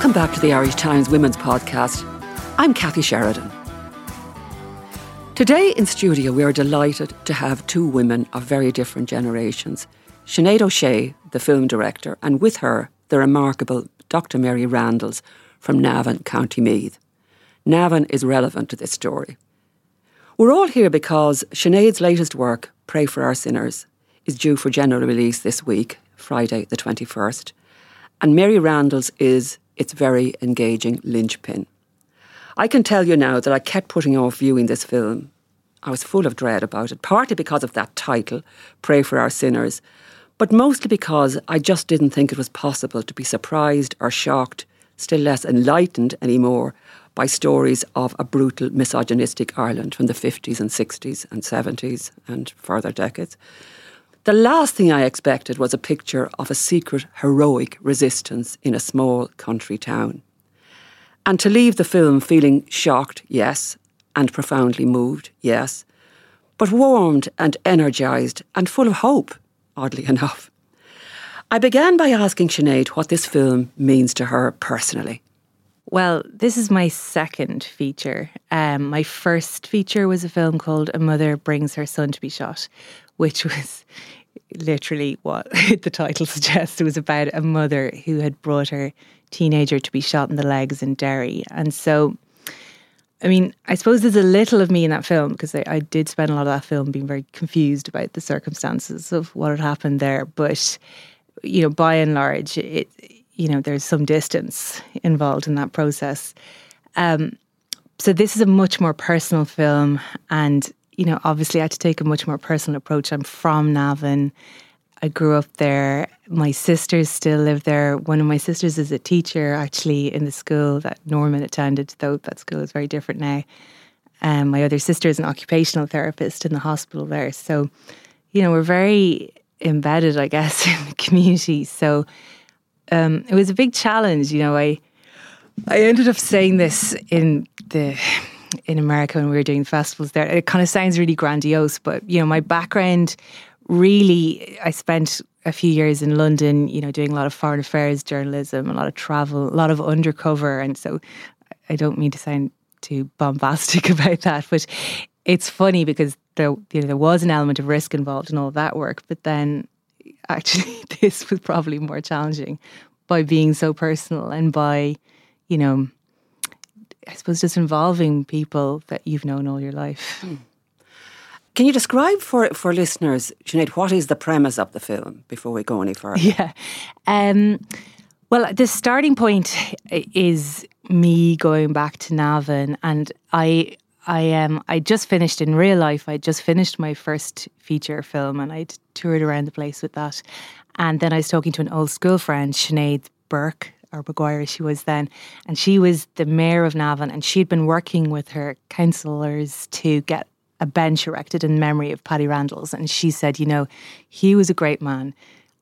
Welcome back to the Irish Times Women's Podcast. I'm Kathy Sheridan. Today in studio, we are delighted to have two women of very different generations Sinead O'Shea, the film director, and with her, the remarkable Dr. Mary Randles from Navan, County Meath. Navan is relevant to this story. We're all here because Sinead's latest work, Pray for Our Sinners, is due for general release this week, Friday the 21st. And Mary Randles is its very engaging linchpin. I can tell you now that I kept putting off viewing this film. I was full of dread about it, partly because of that title, Pray for Our Sinners, but mostly because I just didn't think it was possible to be surprised or shocked, still less enlightened anymore, by stories of a brutal misogynistic Ireland from the 50s and 60s and 70s and further decades. The last thing I expected was a picture of a secret heroic resistance in a small country town. And to leave the film feeling shocked, yes, and profoundly moved, yes, but warmed and energised and full of hope, oddly enough. I began by asking Sinead what this film means to her personally. Well, this is my second feature. Um, my first feature was a film called A Mother Brings Her Son to Be Shot, which was literally what the title suggests. It was about a mother who had brought her teenager to be shot in the legs in Derry. And so, I mean, I suppose there's a little of me in that film because I, I did spend a lot of that film being very confused about the circumstances of what had happened there. But, you know, by and large, it, you know, there's some distance involved in that process. Um, so this is a much more personal film and you know, obviously I had to take a much more personal approach. I'm from Navan. I grew up there. My sisters still live there. One of my sisters is a teacher actually in the school that Norman attended, though that school is very different now. Um, my other sister is an occupational therapist in the hospital there. So, you know, we're very embedded, I guess, in the community. So um, it was a big challenge. You know, I I ended up saying this in the in America when we were doing festivals there. It kind of sounds really grandiose, but you know, my background really, I spent a few years in London, you know, doing a lot of foreign affairs journalism, a lot of travel, a lot of undercover, and so I don't mean to sound too bombastic about that, but it's funny because there, you know, there was an element of risk involved in all that work, but then actually this was probably more challenging by being so personal and by, you know, I suppose just involving people that you've known all your life. Hmm. Can you describe for for listeners, Sinead, what is the premise of the film before we go any further? Yeah. Um, well, the starting point is me going back to Navan, and I I um I just finished in real life. I just finished my first feature film, and I toured around the place with that. And then I was talking to an old school friend, Sinead Burke, or Maguire she was then, and she was the mayor of Navan, and she'd been working with her councillors to get a bench erected in memory of Paddy Randles, And she said, you know, he was a great man.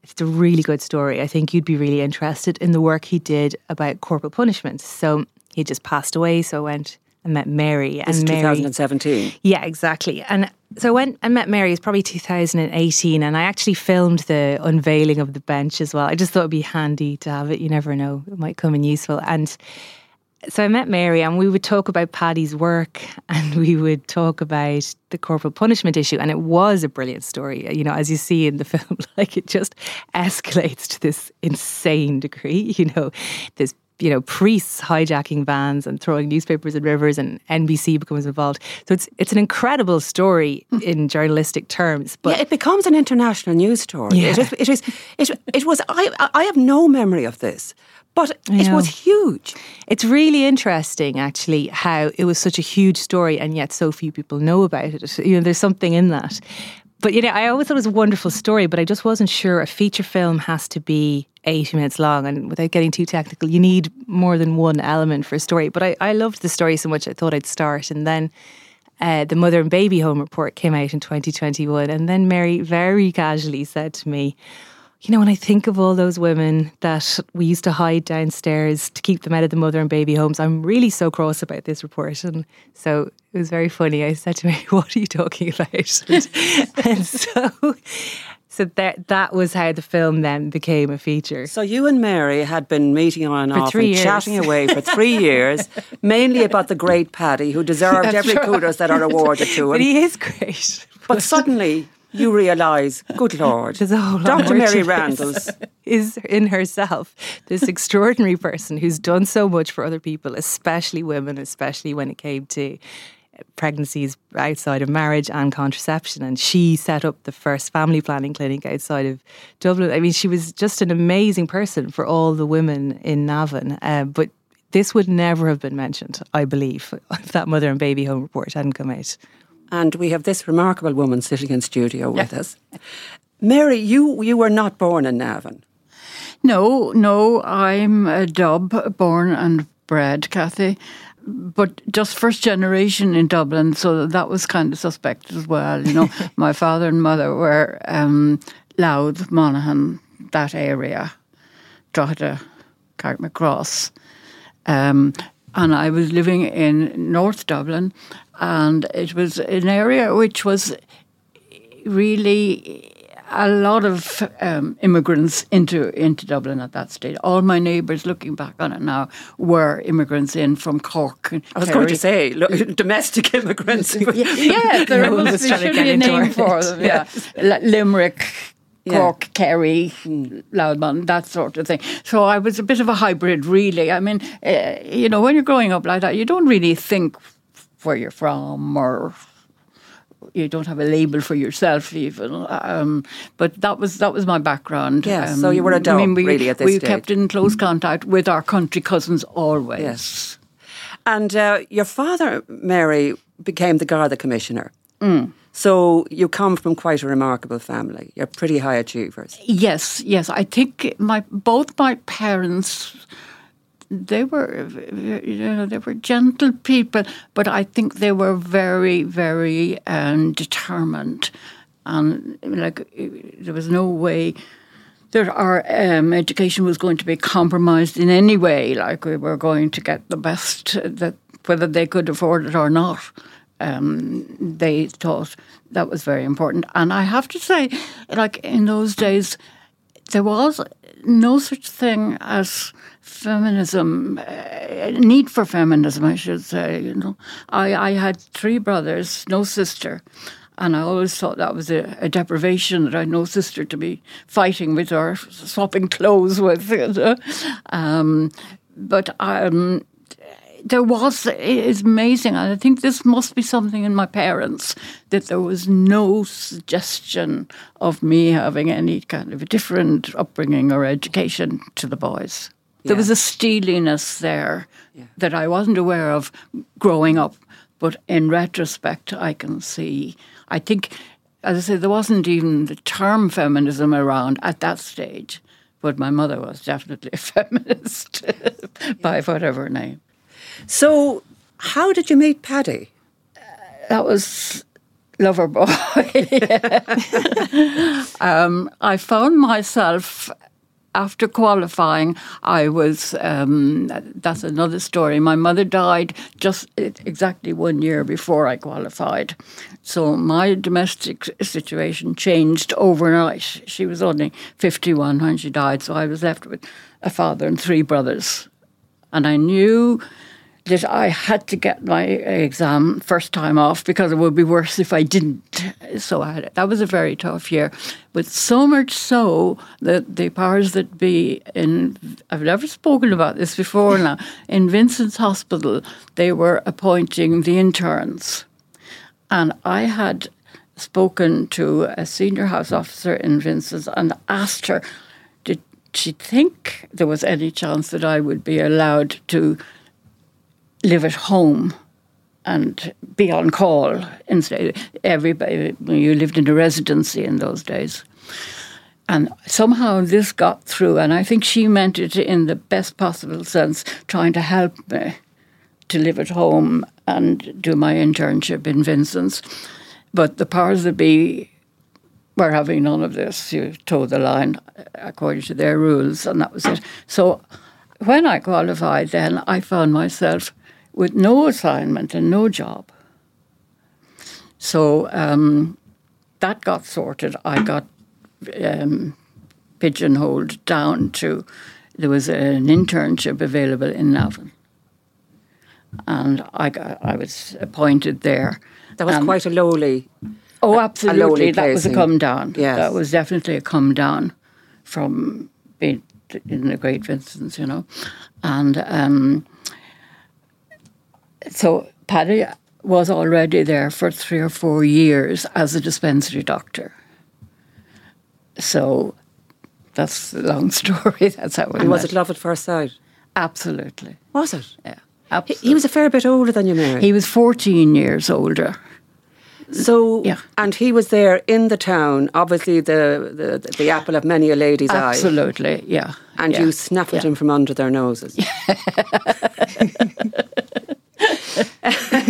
It's a really good story. I think you'd be really interested in the work he did about corporal punishment. So he just passed away, so I went and met Mary. This and Mary, 2017. Yeah, exactly. And so I went and met Mary. It's probably 2018, and I actually filmed the unveiling of the bench as well. I just thought it'd be handy to have it. You never know; it might come in useful. And so I met Mary, and we would talk about Paddy's work, and we would talk about the corporal punishment issue. And it was a brilliant story, you know, as you see in the film. Like it just escalates to this insane degree. You know, this you know, priests hijacking vans and throwing newspapers in rivers, and NBC becomes involved. So it's it's an incredible story hmm. in journalistic terms. But yeah, it becomes an international news story. Yeah. It is. It is. It, it was. I. I have no memory of this, but it know. was huge. It's really interesting, actually, how it was such a huge story and yet so few people know about it. You know, there's something in that. But you know, I always thought it was a wonderful story, but I just wasn't sure a feature film has to be 80 minutes long. And without getting too technical, you need more than one element for a story. But I, I loved the story so much, I thought I'd start. And then uh, the Mother and Baby Home report came out in 2021. And then Mary very casually said to me, you know, when I think of all those women that we used to hide downstairs to keep them out of the mother and baby homes, I'm really so cross about this report. And so it was very funny. I said to me, What are you talking about? And, and so so that that was how the film then became a feature. So you and Mary had been meeting on and For off and years. chatting away for three years, mainly about the great Paddy, who deserved every kudos that are awarded to But him. he is great. But suddenly you realise, good Lord, There's a whole lot Dr. Mary Randles. is in herself this extraordinary person who's done so much for other people, especially women, especially when it came to pregnancies outside of marriage and contraception. And she set up the first family planning clinic outside of Dublin. I mean, she was just an amazing person for all the women in Navan. Uh, but this would never have been mentioned, I believe, if that mother and baby home report hadn't come out. And we have this remarkable woman sitting in studio with us. Mary, you, you were not born in Navan. No, no, I'm a dub, born and bred, Kathy. But just first generation in Dublin, so that was kind of suspect as well. You know, my father and mother were um, Louth, Monaghan, that area, Drogheda, Carrickmacross. Um, and I was living in North Dublin, and it was an area which was really a lot of um, immigrants into into Dublin at that stage. All my neighbours, looking back on it now, were immigrants in from Cork. and I was going to say look, domestic immigrants. Yeah, there No was be surely a name for them. Yeah, Limerick, Yeah. Hmm. Cork, Kerry, Loudmont, that sort of thing. So I was a bit of a hybrid, really. I mean, uh, you know, when you're growing up like that, you don't really think where you're from or you don't have a label for yourself even um, but that was that was my background Um, Yes, so you were a dog, we, really, at this we stage. kept in close contact with our country cousins always Yes. And uh, your father, Mary, became the Garda Commissioner. Mm. So you come from quite a remarkable family. You're pretty high achievers. Yes, yes. I think my both my parents they were you know they were gentle people, but I think they were very very um, determined, and like there was no way that our um, education was going to be compromised in any way. Like we were going to get the best that whether they could afford it or not. Um, they thought that was very important, and I have to say, like in those days, there was no such thing as feminism, uh, need for feminism, I should say. You know, I, I had three brothers, no sister, and I always thought that was a, a deprivation that I had no sister to be fighting with or swapping clothes with. You know. um, but um, there was it's amazing and i think this must be something in my parents that there was no suggestion of me having any kind of a different upbringing or education to the boys. There was a steeliness there that i wasn't aware of growing up but in retrospect i can see. I think as i say there wasn't even the term feminism around at that stage but my mother was definitely a feminist by whatever name So, how did you meet Paddy? That was lover boy. um, I found myself after qualifying. I was. Um, that's another story. My mother died just exactly one year before I qualified, so my domestic situation changed overnight. She was only fifty-one when she died, so I was left with a father and three brothers, and I knew that I had to get my exam first time off because it would be worse if I didn't. So I had, that was a very tough year. But so much so that the powers that be in, I've never spoken about this before now, in Vincent's Hospital, they were appointing the interns. And I had spoken to a senior house officer in Vincent's and asked her, did she think there was any chance that I would be allowed to live at home and be on call instead. Everybody, you lived in a residency in those days. And somehow this got through, and I think she meant it in the best possible sense, trying to help me to live at home and do my internship in Vincent's. But the powers that be were having none of this. You toed the line according to their rules, and that was it. So when I qualified, then I found myself with no assignment and no job. So um, that got sorted. I got um, pigeonholed down to there was an internship available in Navan, and I got I was appointed there. That was quite a lowly. Oh, absolutely! lowly that was a come down. Yes. that was definitely a come down from being in the Great Vincent's, you know, and. Um, so Paddy was already there for three or four years as a dispensary doctor. So that's a long story. That's how we And was met. it love at first sight? Absolutely. Was it? Yeah. He, Absolutely. he was a fair bit older than you, Mary. He was 14 years older. so, Yeah. and he was there in the town, obviously the, the, the apple of many a lady's eye. Absolutely, yeah. And yeah. you snaffled yeah. him from under their noses.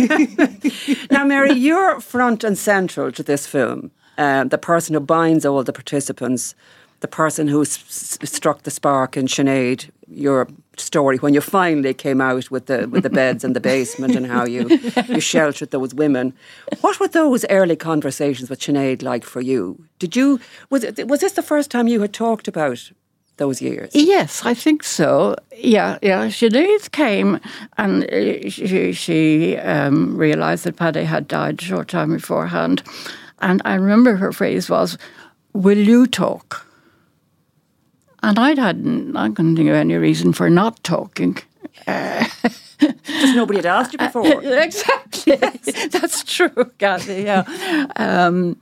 now, Mary, you're front and central to this film. Uh, the person who binds all the participants, the person who s- s- struck the spark in Sinead, your story when you finally came out with the with the beds in the basement and how you you sheltered those women. What were those early conversations with Sinead like for you? Did you was it, was this the first time you had talked about those years? Yes, I think so. Yeah, yeah. Sinead came and uh, she, she um, realised that Paddy had died a short time beforehand. And I remember her phrase was, Will you talk? And I'd hadn't, I couldn't think of any reason for not talking. Just nobody had asked you before. exactly. That's true, Kathy. Yeah. Um,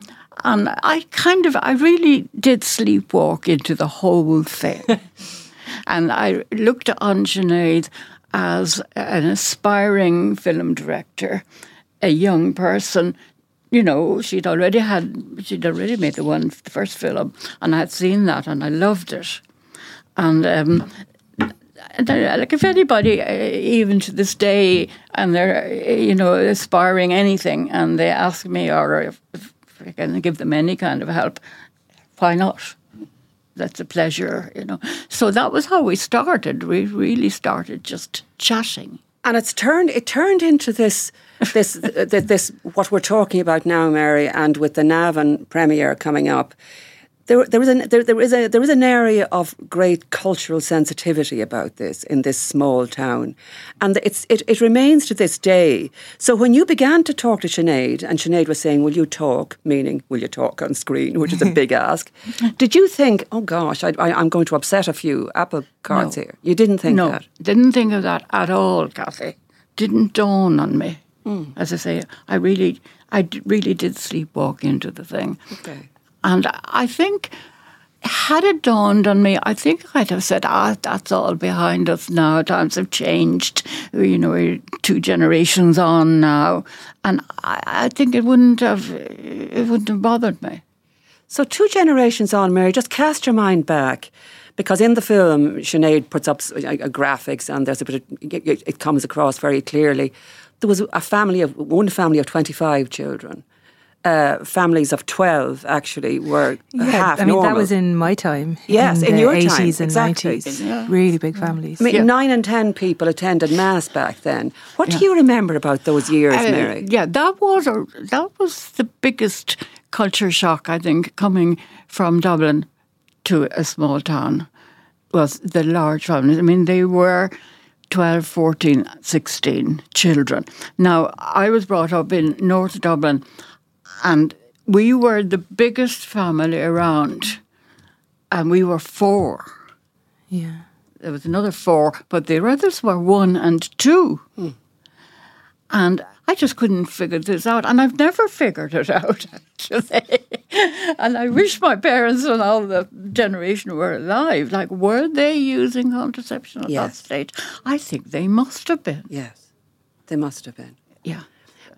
and I kind of, I really did sleepwalk into the whole thing. and I looked on Sinead as an aspiring film director, a young person. You know, she'd already had, she'd already made the one, the first film, and I had seen that, and I loved it. And um, like if anybody, uh, even to this day, and they're you know aspiring anything, and they ask me or if I can give them any kind of help, why not? That's a pleasure, you know. So that was how we started. We really started just chatting. and it's turned it turned into this this this what we're talking about now, Mary, and with the Navan premiere coming up. There, there was an there, there is a there is an area of great cultural sensitivity about this in this small town, and it's it, it remains to this day. So when you began to talk to Sinead, and Sinead was saying, "Will you talk?" meaning, "Will you talk on screen?" which is a big ask. Did you think, "Oh gosh, I, I, I'm going to upset a few apple carts No. here"? You didn't think no, that. didn't think of that at all, Kathy. Didn't dawn on me. Hmm. As I say, I really, I d- really did sleepwalk into the thing. Okay. And I think, had it dawned on me, I think I'd have said, ah, that's all behind us now. Times have changed. You know, we're two generations on now. And I, I think it wouldn't have, it wouldn't have bothered me. So, two generations on, Mary, just cast your mind back. Because in the film, Sinead puts up graphics and there's a bit of, it, comes across very clearly. There was a family of, one family of 25 children. Uh, families of 12 actually were half I mean normal. that was in my time. Yes, in the your time, 80s and exactly. 90s. Really big families. I mean, nine and 10 people attended Mass back then. What do you remember about those years, Uh, Mary? Yeah, that was a, that was the biggest culture shock I think coming from Dublin to a small town was the large families. I mean, they were 12, 14, 16 children. Now, I was brought up in North Dublin, and we were the biggest family around, and we were four. Yeah. There was another four, but the others were one and two. Hmm. And I just couldn't figure this out. And I've never figured it out, actually. and I wish my parents and all the generation were alive. Like, were they using contraception at that stage? I think they must have been. Yes, they must have been. Yeah.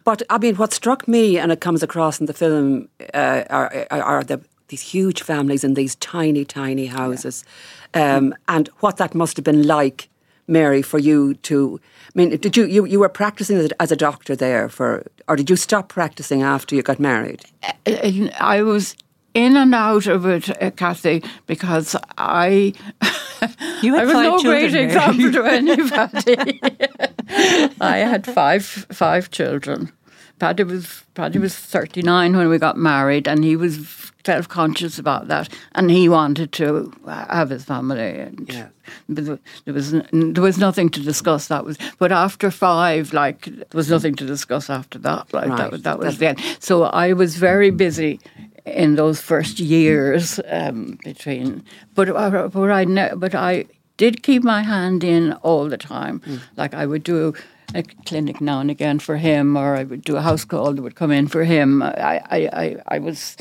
But I mean, what struck me, and it comes across in the film, uh, are, are, are the, these huge families in these tiny, tiny houses, um, and what that must have been like, Mary, for you to. I mean, did you you, you were practicing as a, as a doctor there for, or did you stop practicing after you got married? I was in and out of it, uh, Kathy, because I. You had I was five no great children, Mary. example to anybody. I had five five children. Paddy was Paddy was thirty nine when we got married, and he was self conscious about that, and he wanted to have his family. And Yeah. there- was there was nothing to discuss. That was, but after five, like there was nothing to discuss after that. Like Right. that was that was the end. So I was very busy in those first years um, between. But uh, but I but I did keep my hand in all the time. Like I would do a clinic now and again for him, or I would do a house call that would come in for him. I I, I, I was.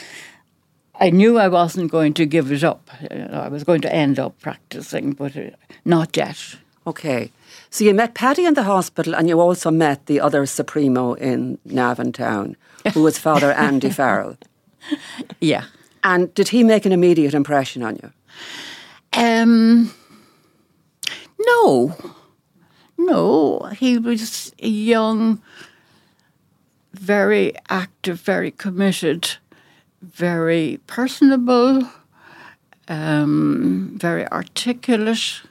I knew I wasn't going to give it up. I was going to end up practicing, but uh, not yet. Okay. So you met Paddy in the hospital and you also met the other Supremo in Navan Town, who was Father Andy Farrell. Yeah. And did he make an immediate impression on you? Um, no, no. He was young, very active, very committed, very personable, um, very articulate.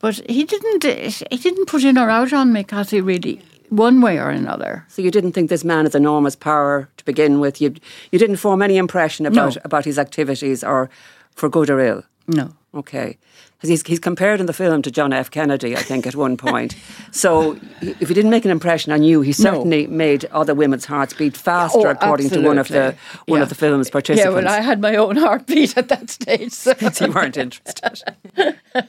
But he didn't. He didn't put in or out on me, Kathy. Really, one way or another. So you didn't think this man has enormous power to begin with. You you didn't form any impression about No. about his activities or for good or ill. No. Okay, because he's he's compared in the film to John F. Kennedy, I think, at one point. so if he didn't make an impression on you, he certainly made other women's hearts beat faster, Oh, according to one of the one Yeah. of the film's participants. Yeah, well, I had my own heartbeat at that stage. So. you weren't interested.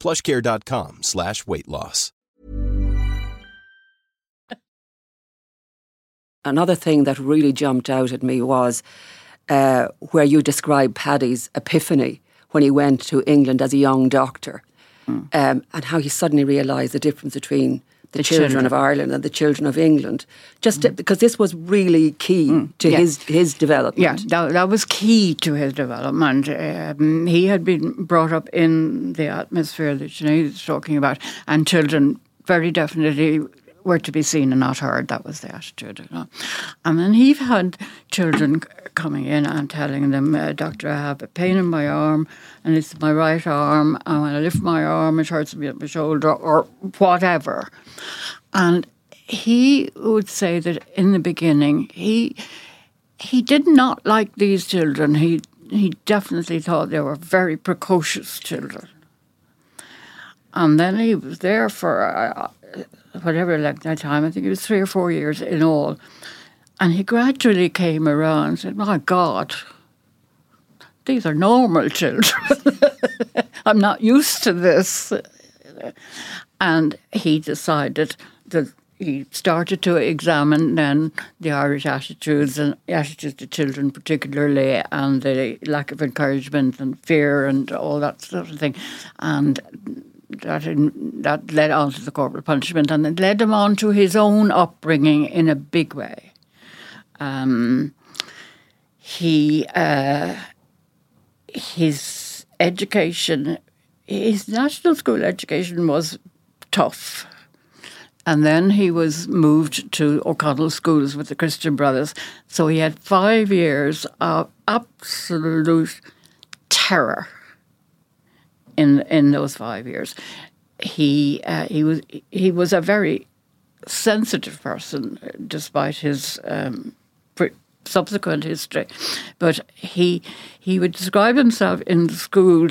plushcare.com slash weight loss. Another thing that really jumped out at me was uh, where you describe Paddy's epiphany when he went to England as a young doctor um, and how he suddenly realised the difference between the, children, children. of Ireland and the children of England. Just to- because this was really key to yeah. his, his development. Yeah, that, that was key to his development. Um, he had been brought up in the atmosphere that Sinead is talking about, and children very definitely were to be seen and not heard. That was the attitude. You know? And then he had children coming in and telling them, uh, Doctor, I have a pain in my arm and it's my right arm. And when I lift my arm, it hurts me at my shoulder or whatever. And he would say that in the beginning, he he did not like these children. He he definitely thought they were very precocious children. And then he was there for uh, whatever length of time. I think it was three or four years in all. And he gradually came around and said, My God, these are normal children. I'm not used to this. And he decided that he started to examine then the Irish attitudes and attitudes to children particularly and the lack of encouragement and fear and all that sort of thing. And that in, that led on to the corporal punishment and it led him on to his own upbringing in a big way. Um, he uh, his education, his national school education was tough. And then he was moved to O'Connell schools with the Christian Brothers. So he had five years of absolute terror in in those five years. He uh, he was he was a very sensitive person, despite his um, subsequent history. But he he would describe himself in the school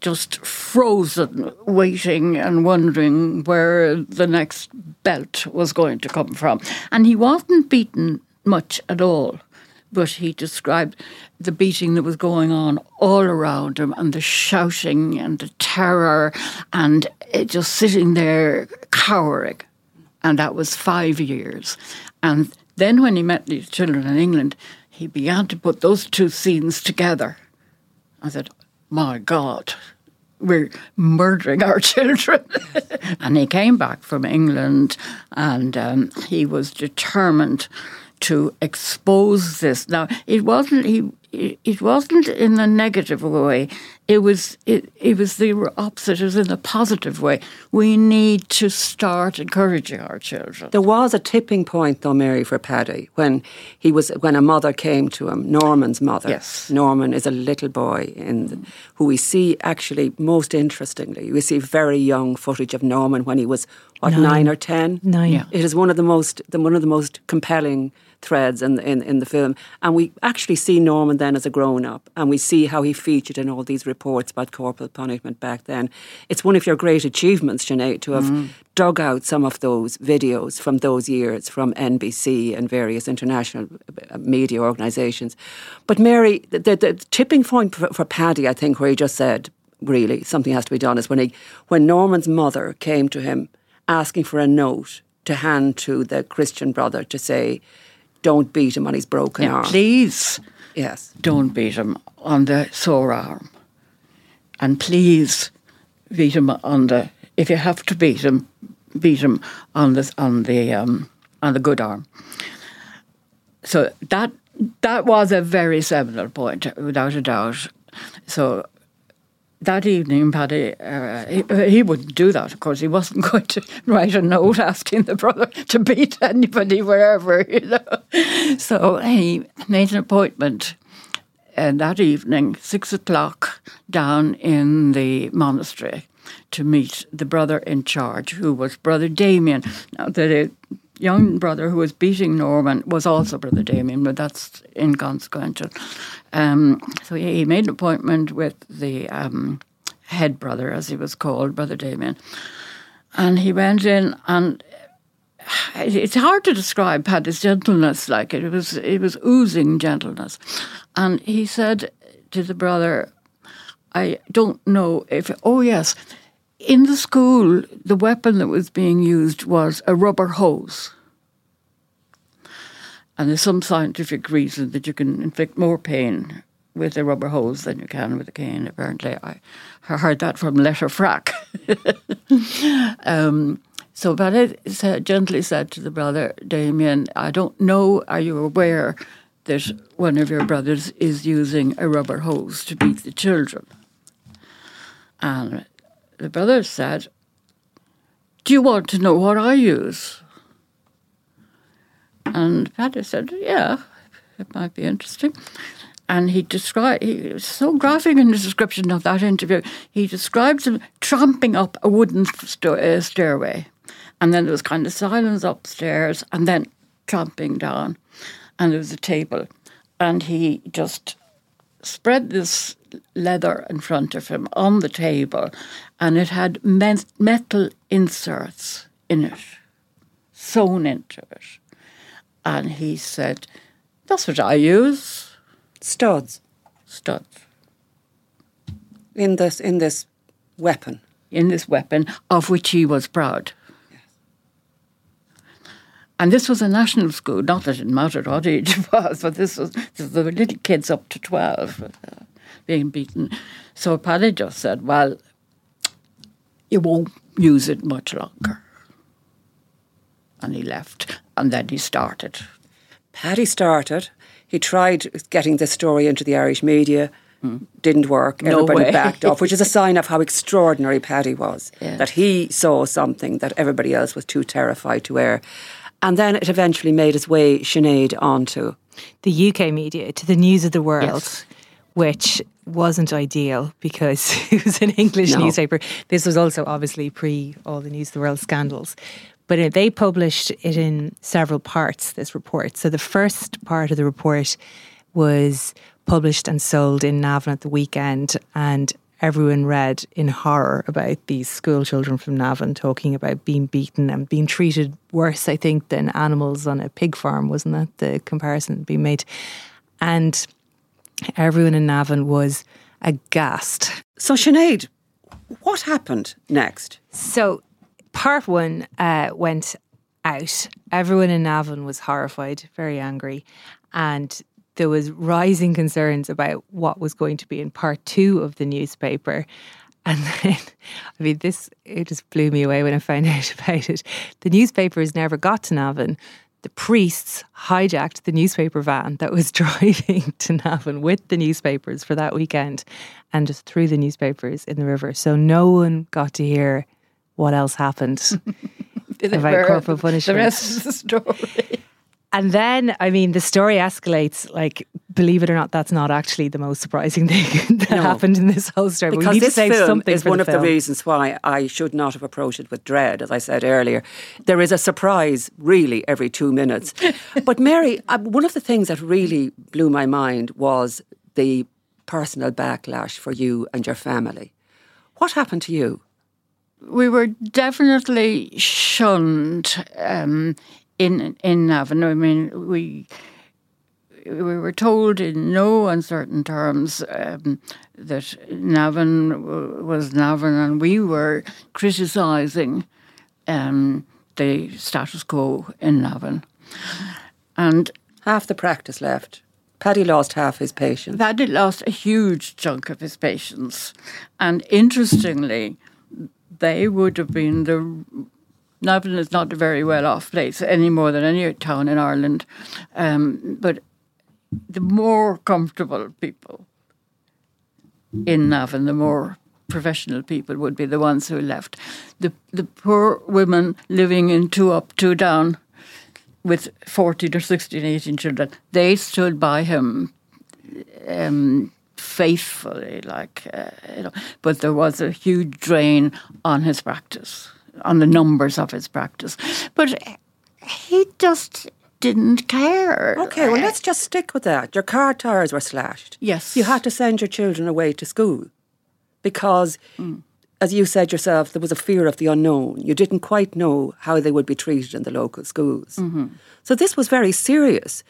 just frozen, waiting and wondering where the next belt was going to come from. And he wasn't beaten much at all but he described the beating that was going on all around him and the shouting and the terror and just sitting there cowering. And that was five years. And then when he met these children in England, he began to put those two scenes together. I said, My God, we're murdering our children. and he came back from England and um, he was determined to expose this. Now, it wasn't he. It wasn't in a negative way. It was it, it was the opposite. It was in a positive way. We need to start encouraging our children. There was a tipping point, though, Mary, for Paddy when he was when a mother came to him, Norman's mother. Yes, Norman is a little boy in the, who we see actually most interestingly. We see very young footage of Norman when he was what nine, nine or ten. Nine. Yeah. It is one of the most the, one of the most compelling threads in, in, in the film. And we actually see Norman then as a grown up and we see how he featured in all these reports about corporal punishment back then. It's one of your great achievements, Sinead, to have mm. dug out some of those videos from those years from NBC and various international uh, media organisations. But Mary, the, the, the tipping point for, for Paddy, I think, where he just said, really, something has to be done, is when, he, when Norman's mother came to him asking for a note to hand to the Christian brother to say, don't beat him on his broken yeah, arm. Please. Yes. Don't beat him on the sore arm. And please beat him on the if you have to beat him, beat him on the on the um, on the good arm. So that that was a very seminal point, without a doubt. So that evening, Paddy, uh, he, he, wouldn't do that. Of course, he wasn't going to write a note asking the brother to beat anybody wherever. You know, so he made an appointment. And uh, that evening, six o'clock, down in the monastery, to meet the brother in charge, who was Brother Damien. Now, the young brother who was beating Norman was also Brother Damien, but that's inconsequential. Um, so he made an appointment with the um, head brother, as he was called, Brother Damien. And he went in, and it's hard to describe Paddy's gentleness. Like it was, it was oozing gentleness. And he said to the brother, "I don't know if. Oh yes, in the school, the weapon that was being used was a rubber hose." And there's some scientific reason that you can inflict more pain with a rubber hose than you can with a cane, apparently. I heard that from Letterfrack. um, so said, gently said to the brother, Damien, I don't know, are you aware that one of your brothers is using a rubber hose to beat the children? And the brother said, Do you want to know what I use? And Paddy said, Yeah, It might be interesting. And he described, he was so graphic in his description of that interview. He describes him tramping up a wooden st- uh, stairway. And then there was kind of silence upstairs and then tramping down. And there was a table. And he just spread this leather in front of him on the table. And it had met- metal inserts in it, sewn into it. And he said, That's what I use Studs studs in this in this weapon. in this weapon, of which he was proud. And this was a national school, not that it didn't matter what age it was, but this was, this, there were little kids up to 12 uh, being beaten. So Paddy just said, well, you won't use it much longer. And he left, and then he started. Paddy started. He tried getting this story into the Irish media. Hmm. Didn't work. No Everybody way. backed off, which is a sign of how extraordinary Paddy was. Yeah. That he saw something that everybody else was too terrified to air. And then it eventually made its way, Sinead, onto. the UK media to the News of the World, Yes. which wasn't ideal because it was an English No. newspaper. This was also obviously pre all the News of the World scandals. But it, they published it in several parts, this report. So the first part of the report was published and sold in Navan at the weekend, and everyone read in horror about these school children from Navan talking about being beaten and being treated worse, I think, than animals on a pig farm, wasn't that the comparison being made? And everyone in Navan was aghast. So, Sinead, what happened next? So, part one uh, went out. Everyone in Navan was horrified, very angry, and there was rising concerns about what was going to be in part two of the newspaper. And then, I mean, this it just blew me away when I found out about it. The newspapers never got to Navan. The priests hijacked the newspaper van that was driving to Navan with the newspapers for that weekend and just threw the newspapers in the river. So no one got to hear what else happened about corporal punishment. The rest of the story. And then, I mean, the story escalates. Like, believe it or not, that's not actually the most surprising thing that No. happened in this whole story. But we Because need to this save film something is one the of the reasons why I should not have approached it with dread, as I said earlier. There is a surprise, really, every two minutes. but Mary, uh, one of the things that really blew my mind was the personal backlash for you and your family. What happened to you? we were definitely shunned um, in in Navan. I mean, we we were told in no uncertain terms um, that Navan w- was Navan, and we were criticising um, the status quo in Navan. And Half the practice left. Paddy lost half his patients. Paddy lost a huge chunk of his patients. And interestingly, they would have been the. Navan is not a very well off place any more than any town in Ireland. Um, but the more comfortable people in Navan, the more professional people would be the ones who left. The, the poor women living in two up, two down with 14 or 16, 18 children, they stood by him um, faithfully, like, uh, you know, but there was a huge drain on his practice, on the numbers of his practice. But he just didn't care. Okay, well, let's just stick with that. Your car tyres were slashed. Yes. You had to send your children away to school because, as you said yourself, there was a fear of the unknown. You didn't quite know how they would be treated in the local schools. Mm-hmm. So this was very serious.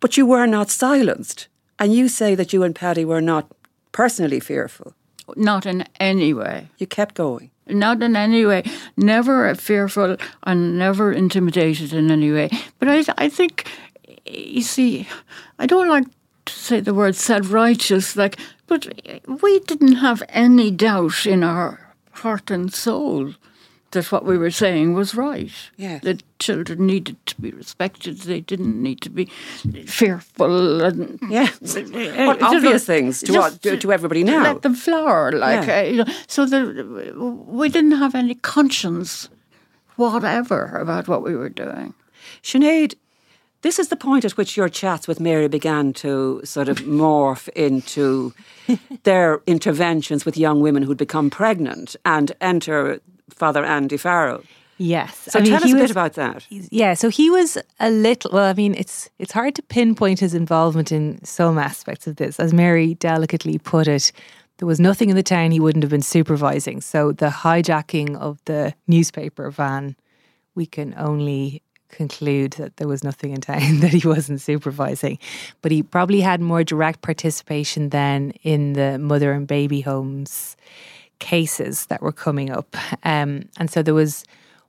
But you were not silenced. And you say that you and Paddy were not personally fearful. Not in any way. You kept going. Not in any way. Never fearful and never intimidated in any way. But I, I think, you see, I don't like to say the word self-righteous, like, but we didn't have any doubt in our heart and soul that what we were saying was right. Yes. That children needed to be respected. They didn't need to be fearful and Yeah. Well, obvious things to, to, to everybody now. let them flower, like Yeah. uh, you know. So the, we didn't have any conscience whatever about what we were doing. Sinead, This is the point at which your chats with Mary began to sort of morph into their interventions with young women who'd become pregnant and enter Father Andy Farrell. Yes. So tell us a bit about that. Yeah, so he was a little well, I mean, it's it's hard to pinpoint his involvement in some aspects of this. As Mary delicately put it, there was nothing in the town he wouldn't have been supervising. So the hijacking of the newspaper van, we can only conclude that there was nothing in town that he wasn't supervising. But he probably had more direct participation than in the mother and baby homes cases that were coming up. Um, and so there was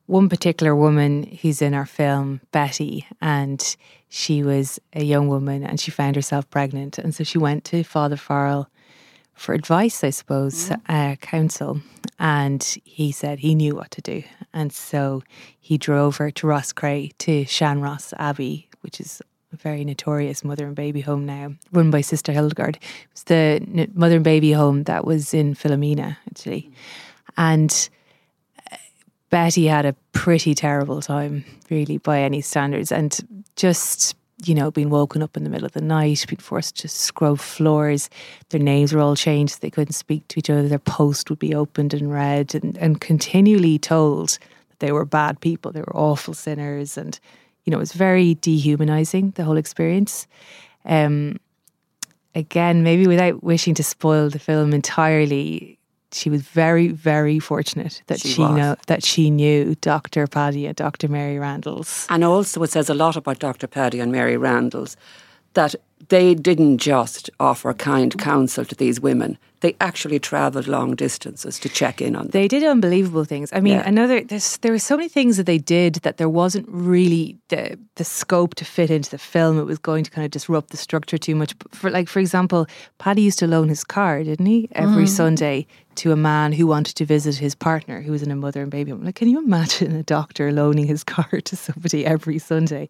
one particular woman who's in our film, Betty, and she was a young woman and she found herself pregnant. And so she went to Father Farrell for advice, I suppose, mm. uh, counsel. And he said he knew what to do. And so he drove her to Roscrea to Sean Ross Abbey, which is a very notorious mother and baby home now, run by Sister Hildegard. It was the mother and baby home that was in Philomena, actually. And uh, Betty had a pretty terrible time, really, by any standards. And just you know, being woken up in the middle of the night, being forced to scrub floors. Their names were all changed. They couldn't speak to each other. Their post would be opened and read and, and continually told that they were bad people. They were awful sinners. And, you know, it was very dehumanizing, the whole experience. Um, again, maybe without wishing to spoil the film entirely, she was very, very fortunate that she, she know that she knew Dr. Paddy and Dr. Mary Randles. And also, it says a lot about Dr. Paddy and Mary Randles that they didn't just offer kind counsel to these women they actually travelled long distances to check in on them. They did unbelievable things. I mean, yeah. another there were so many things that they did that there wasn't really the the scope to fit into the film. It was going to kind of disrupt the structure too much. For like, for example, Paddy used to loan his car, didn't he, every mm. Sunday to a man who wanted to visit his partner who was in a mother and baby home. Like, can you imagine a doctor loaning his car to somebody every Sunday?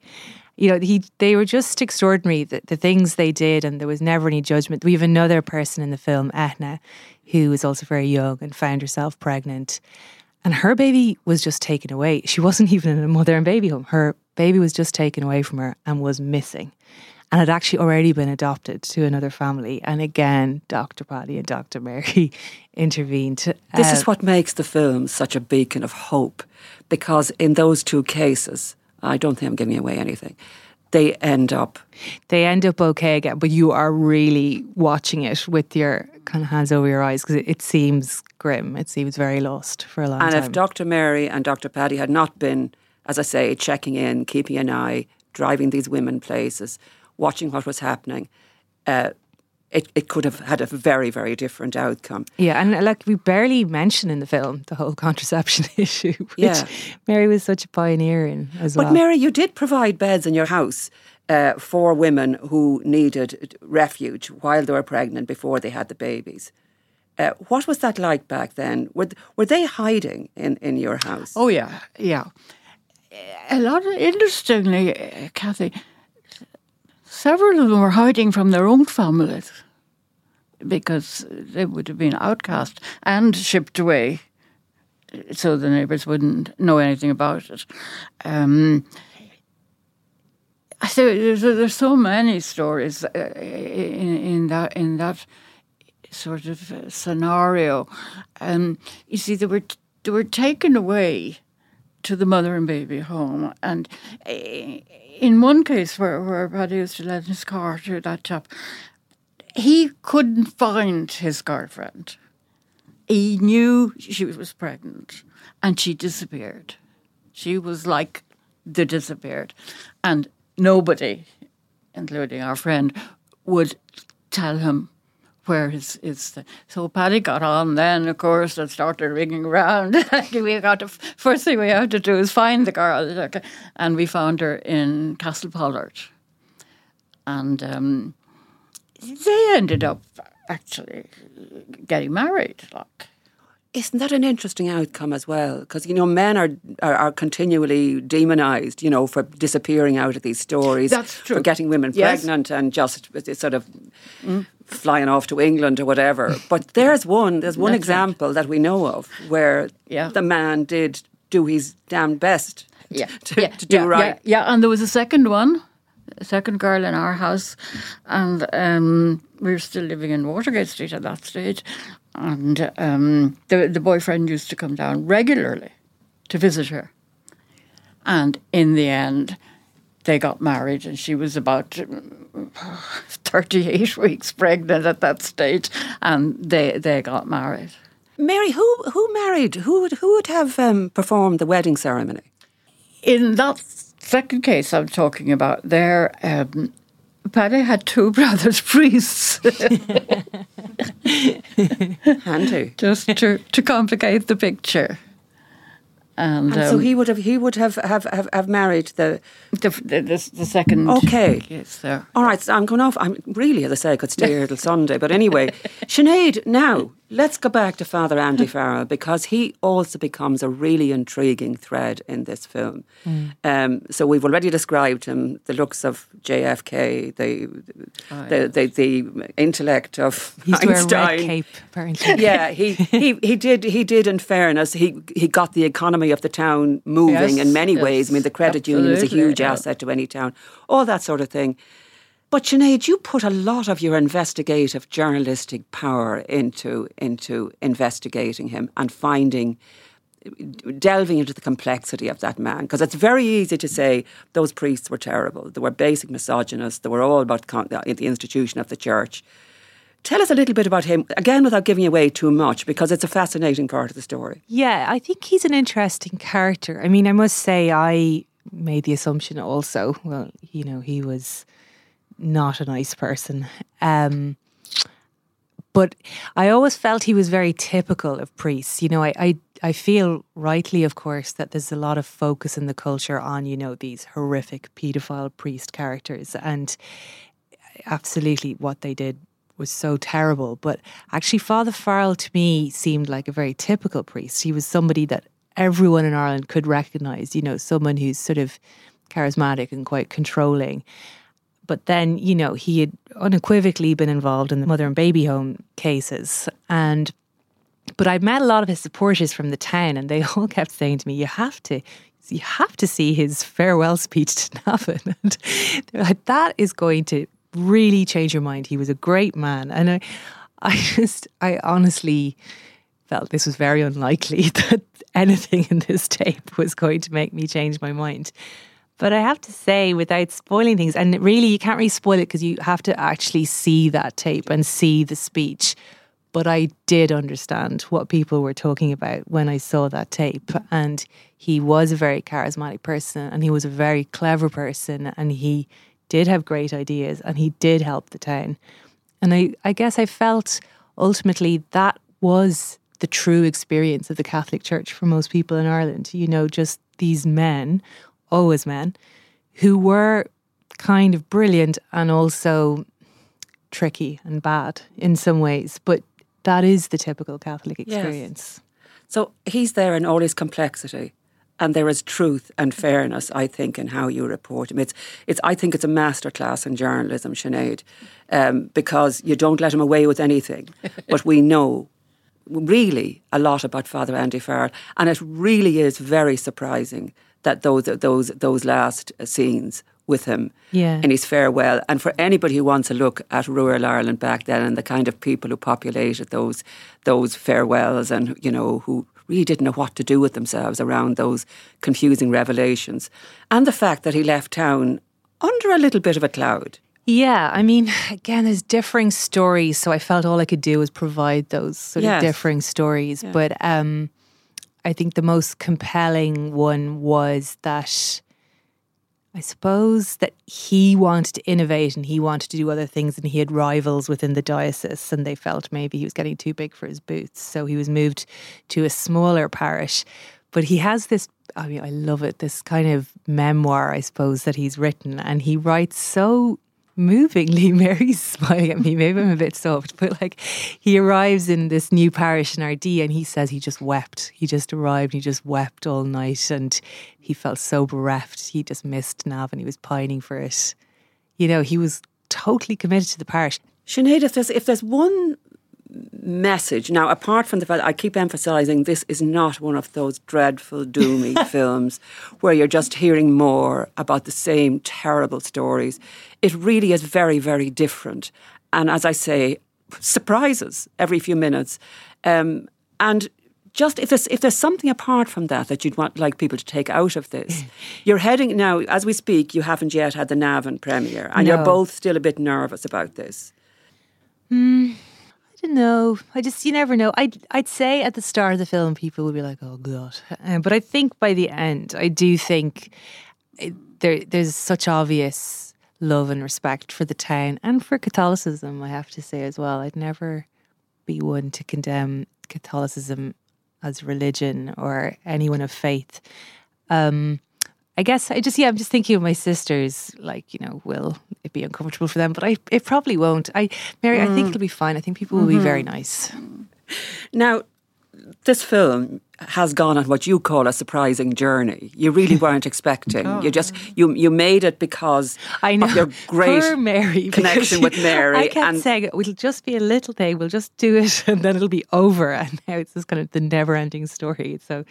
You know, he they were just extraordinary. The, the things they did, and there was never any judgment. We have another person in the film, Etna, who was also very young and found herself pregnant, and her baby was just taken away. She wasn't even in a mother and baby home. Her baby was just taken away from her and was missing. And had actually already been adopted to another family. And again, Dr. Paddy and Dr. Mary intervened. This uh, is what makes the film such a beacon of hope, because in those two cases, I don't think I'm giving away anything. They end up. They end up okay again, but you are really watching it with your kind of hands over your eyes because it, it, seems grim. It seems very lost for a long and time. And if Dr. Mary and Dr. Paddy had not been, as I say, checking in, keeping an eye, driving these women places, watching what was happening, uh, it, it could have had a very, very different outcome. Yeah, and like we barely mention in the film the whole contraception issue, which yeah. Mary was such a pioneer in as but well. But Mary, you did provide beds in your house uh, for women who needed refuge while they were pregnant before they had the babies. Uh, what was that like back then? Were were they hiding in, in your house? Oh yeah, yeah. A lot of interestingly, uh, Kathy Several of them were hiding from their own families because they would have been outcast and shipped away so the neighbours wouldn't know anything about it. Um, so there's, there's so many stories uh, in, in that in that sort of scenario. Um, you see, they were they were taken away to the mother and baby home, and uh, in one case where, where Paddy used to let his car to that chap, he couldn't find his girlfriend. He knew she was pregnant and she disappeared. She was like the disappeared. And nobody, including our friend, would tell him where is is the, so Paddy got on then of course and started ringing around we got to first thing we had to do is find the girl and we found her in Castlepollard and um, they ended up actually getting married like isn't that an interesting outcome as well? Because you know, men are, are, are continually demonised, you know, for disappearing out of these stories, That's true. for getting women yes. pregnant and just sort of mm. flying off to England or whatever. But there's one, there's one example that we know of where yeah. the man did do his damn best yeah. to, yeah. to do yeah. right. Yeah. yeah, and there was a second one second girl in our house, and um, we were still living in Watergate Street at that stage. And um, the the boyfriend used to come down regularly to visit her. And in the end, they got married, and she was about uh, 38 weeks pregnant at that stage, and they, they got married. Mary, who who married? Who would who would have um, performed the wedding ceremony? In that second case I'm talking about, there, um, Paddy had two brothers priests. Handy. just to, to complicate the picture. And, And so um, he would have he would have have, have, have married the. the, the, the, second Okay. case there. All right, so I'm going off. I'm really, as I say, I could stay here till Sunday. But anyway, Sinead, now let's go back to Father Andy Farrell because he also becomes a really intriguing thread in this film. Um, so we've already described him, the looks of JFK, the the, the, the intellect of He used to wear a Einstein. red cape, apparently. yeah, he, he, he did he did in fairness he he got the economy of the town moving Yes, in many yes, ways. I mean the credit union is a huge yeah. asset to any town, all that sort of thing. But Sinead, you put a lot of your investigative journalistic power into into investigating him and finding delving into the complexity of that man because it's very easy to say those priests were terrible they were basic misogynists they were all about the uh, the institution of the church Tell us a little bit about him, again, without giving away too much, because it's a fascinating part of the story. Yeah, I think he's an interesting character. I mean, I must say, I made the assumption also, well, you know, he was not a nice person. Um, but I always felt he was very typical of priests. You know, I, I I feel rightly, of course, that there's a lot of focus in the culture on, you know, these horrific paedophile priest characters. And absolutely what they did was so terrible. But actually, Father Farrell to me seemed like a very typical priest. He was somebody that everyone in Ireland could recognize, you know, someone who's sort of charismatic and quite controlling. But then, you know, he had unequivocally been involved in the mother and baby home cases. And but I met a lot of his supporters from the town, and they all kept saying to me, "You have to, you have to see his farewell speech to Navan." And they're like, "That is going to really change your mind." He was a great man, and I, I just, I honestly felt this was very unlikely that anything in this tape was going to make me change my mind. But I have to say, without spoiling things, and really, you can't really spoil it because you have to actually see that tape and see the speech. But I did understand what people were talking about when I saw that tape. And he was a very charismatic person and he was a very clever person and he did have great ideas and he did help the town. And I, I guess I felt ultimately that was the true experience of the Catholic Church for most people in Ireland. You know, just these men, always men, who were kind of brilliant and also tricky and bad in some ways. But that is the typical Catholic experience. So he's there in all his complexity. And there is truth and fairness, I think, in how you report him. It's, it's, I think it's a masterclass in journalism, Sinead, um, because you don't let him away with anything. but we know really a lot about Father Andy Farrell, and it really is very surprising that those those those last scenes with him Yeah. in his farewell, and for anybody who wants to look at rural Ireland back then and the kind of people who populated those those farewells, and you know who really didn't know what to do with themselves around those confusing revelations, and the fact that he left town under a little bit of a cloud. Yeah, I mean, again, there's differing stories, so I felt all I could do was provide those sort Yes. of differing stories. But um, I think the most compelling one was that I suppose that he wanted to innovate and he wanted to do other things, and he had rivals within the diocese, and they felt maybe he was getting too big for his boots, so he was moved to a smaller parish. But he has this. I mean, I love it. This kind of memoir, I suppose, that he's written, and he writes so movingly. Mary's smiling at me. Maybe I'm a bit soft, but like he arrives in this new parish in Ardee and he says he just wept. He just arrived, he just wept all night and he felt so bereft. He just missed Navan he was pining for it. You know, he was totally committed to the parish. Sinead, if there's if there's one message. Now, apart from the fact I keep emphasising this is not one of those dreadful, doomy films where you're just hearing more about the same terrible stories. It really is very, very different. And as I say, surprises every few minutes. Um, and just if there's if there's something apart from that that you'd want like people to take out of this, you're heading now as we speak. You haven't yet had the Navan premiere, and No. you're both still a bit nervous about this. I don't know. I just you never know. I'd I'd say at the start of the film, people would be like, "Oh God," um, but I think by the end, I do think it, there there's such obvious love and respect for the town and for Catholicism. I have to say as well. I'd never be one to condemn Catholicism as religion or anyone of faith. Um, I guess I just yeah, I'm just thinking of my sisters. Like you know, will it be uncomfortable for them? But I it probably won't. I Mary, I think mm. it'll be fine. I think people will be very mm-hmm. nice. Now, this film has gone on what you call a surprising journey. You really weren't expecting. You just you you made it because I know of your great Poor Mary connection with Mary. I kept and saying it'll just be a little thing. We'll just do it, and then it'll be over. And now it's just kind of the never-ending story. So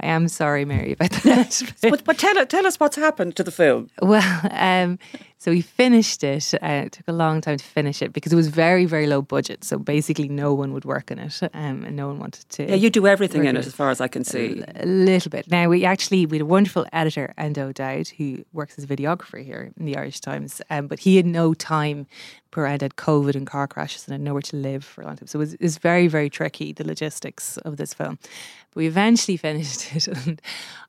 I am sorry, Mary, about that. but, but tell tell us what's happened to the film. Well, um, so we finished it. Uh, it took a long time to finish it because it was very, very low budget. So basically, no one would work in it, um, and no one wanted to. Yeah, you do everything in it, as far as I can see. a little bit. Now we actually we had a wonderful editor, Endo Dowd, who works as a videographer here in the Irish Times. Um, but he had no time. Poor Ed had COVID and car crashes and had nowhere to live for a long time. So it was, it was very, very tricky, the logistics of this film. But we eventually finished it and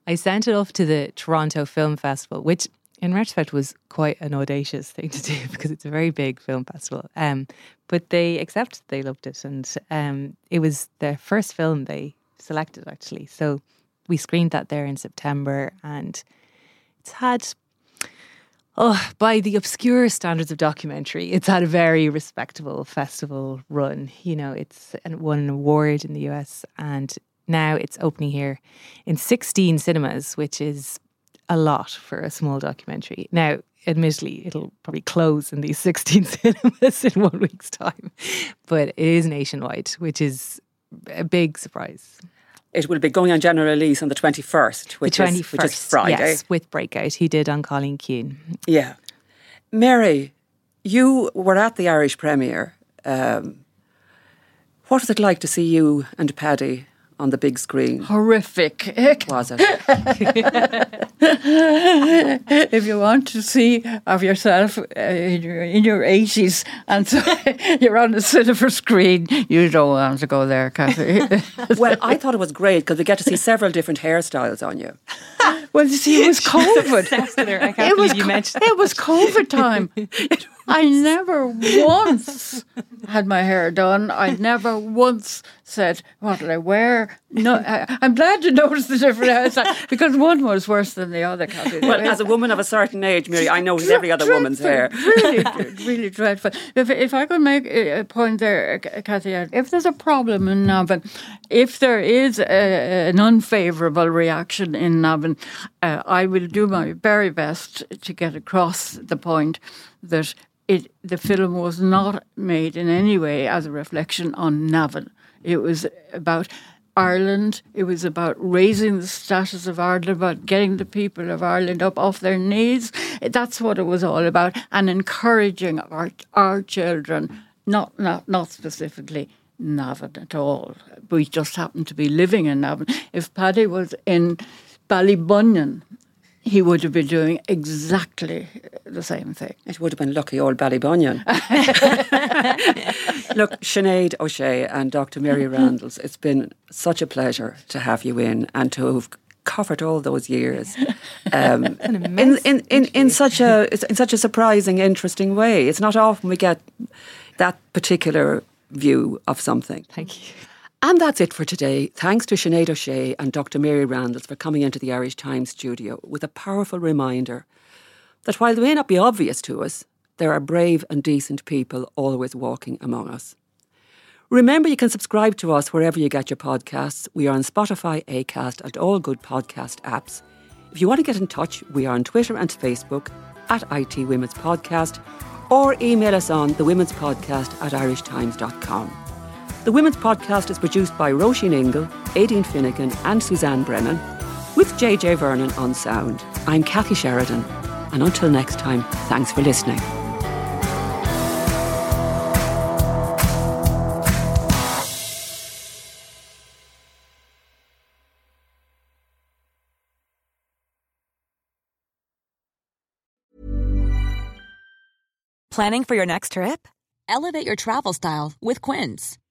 I sent it off to the Toronto Film Festival, which in retrospect was quite an audacious thing to do because it's a very big film festival. Um, but they accepted, they loved it, and um, it was their first film they selected actually. So we screened that there in September, and it's had. Oh, by the obscure standards of documentary, it's had a very respectable festival run. You know, it's won an award in the US, and now it's opening here in 16 cinemas, which is a lot for a small documentary. Now, admittedly, it'll probably close in these 16 cinemas in one week's time, but it is nationwide, which is a big surprise. It will be going on general release on the 21st, which, the 21st, is, which is Friday. Yes, with Breakout. He did on Colleen Keane. Yeah. Mary, you were at the Irish premiere. Um, what was it like to see you and Paddy on the big screen? Horrific. Was it? if you want to see of yourself uh, in your in your eighties, and so you're on the silver screen, you don't want to go there, Kathy. well, I thought it was great because we get to see several different hairstyles on you. well, you see, it was COVID. It was you co- mentioned it was COVID time. I never once had my hair done. I never once said, "What did I wear?" No, I, I'm glad you noticed the difference because one was worse than the other. Kathy. Well, as a woman of a certain age, Mary, I notice every other woman's hair. Really, really dreadful. If, if I could make a point there, uh, Kathy, if there's a problem in Navan, if there is a, an unfavourable reaction in Navan, uh, I will do my very best to get across the point that it the film was not made in any way as a reflection on Navan. It was about Ireland. It was about raising the status of Ireland, about getting the people of Ireland up off their knees. That's what it was all about, and encouraging our our children, not not not specifically Navan at all. We just happened to be living in Navan. If Paddy was in Ballybunion, he would have been doing exactly the same thing. It would have been lucky old Ballybunion. Look, Sinead O'Shea and Dr. Mary Randles, it's been such a pleasure to have you in and to have covered all those years um, in, in, in, in such a in such a surprising, interesting way. It's not often we get that particular view of something. Thank you. And that's it for today. Thanks to Sinead O'Shea and Dr. Mary Randles for coming into the Irish Times studio with a powerful reminder that while they may not be obvious to us, there are brave and decent people always walking among us. Remember, you can subscribe to us wherever you get your podcasts. We are on Spotify, Acast, and all good podcast apps. If you want to get in touch, we are on Twitter and Facebook at IT Women's Podcast or email us on the Women's Podcast at irishtimes.com. The Women's Podcast is produced by Roisin Ingle, Aideen Finnegan, and Suzanne Brennan, with JJ Vernon on sound. I'm Kathy Sheridan, and until next time, thanks for listening. Planning for your next trip? Elevate your travel style with Quince.